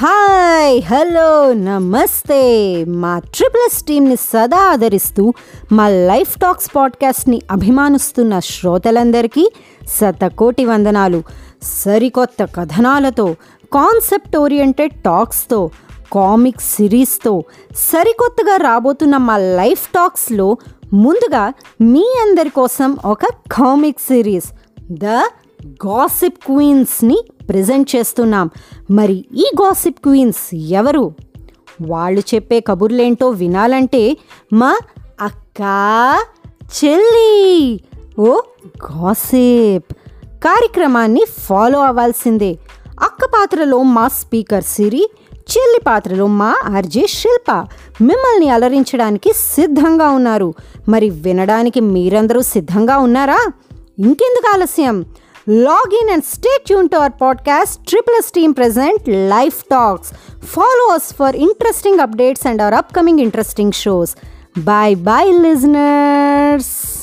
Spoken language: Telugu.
హాయ్ హలో నమస్తే. మా ట్రిపుల్స్ టీమ్ని సదా ఆదరిస్తూ మా లైఫ్ టాక్స్ పాడ్కాస్ట్ని అభిమానిస్తున్న శ్రోతలందరికీ శతకోటి వందనాలు. సరికొత్త కథనాలతో కాన్సెప్ట్ ఓరియంటెడ్ టాక్స్తో కామిక్ సిరీస్తో సరికొత్తగా రాబోతున్న మా లైఫ్ టాక్స్లో ముందుగా మీ అందరి కోసం ఒక కామిక్ సిరీస్ ద గాసిప్ క్వీన్స్ని ప్రజెంట్ చేస్తున్నాం. మరి ఈ గాసిప్ క్వీన్స్ ఎవరు? వాళ్ళు చెప్పే కబుర్లేంటో వినాలంటే మా అక్క చెల్లి. ఓ గాసిప్. కార్యక్రమాన్ని ఫాలో అవ్వాల్సిందే. అక్క పాత్రలో మా స్పీకర్ సిరి చెల్లి పాత్రలో మా ఆర్జే శిల్ప. మిమ్మల్ని అలరించడానికి సిద్ధంగా ఉన్నారు. మరి వినడానికి మీరందరూ సిద్ధంగా ఉన్నారా? ఇంకెందుకు ఆలస్యం? Log in and stay tuned to our podcast, Triple S Team Present Live Talks. Follow us for interesting updates and our upcoming interesting shows. Bye bye, listeners.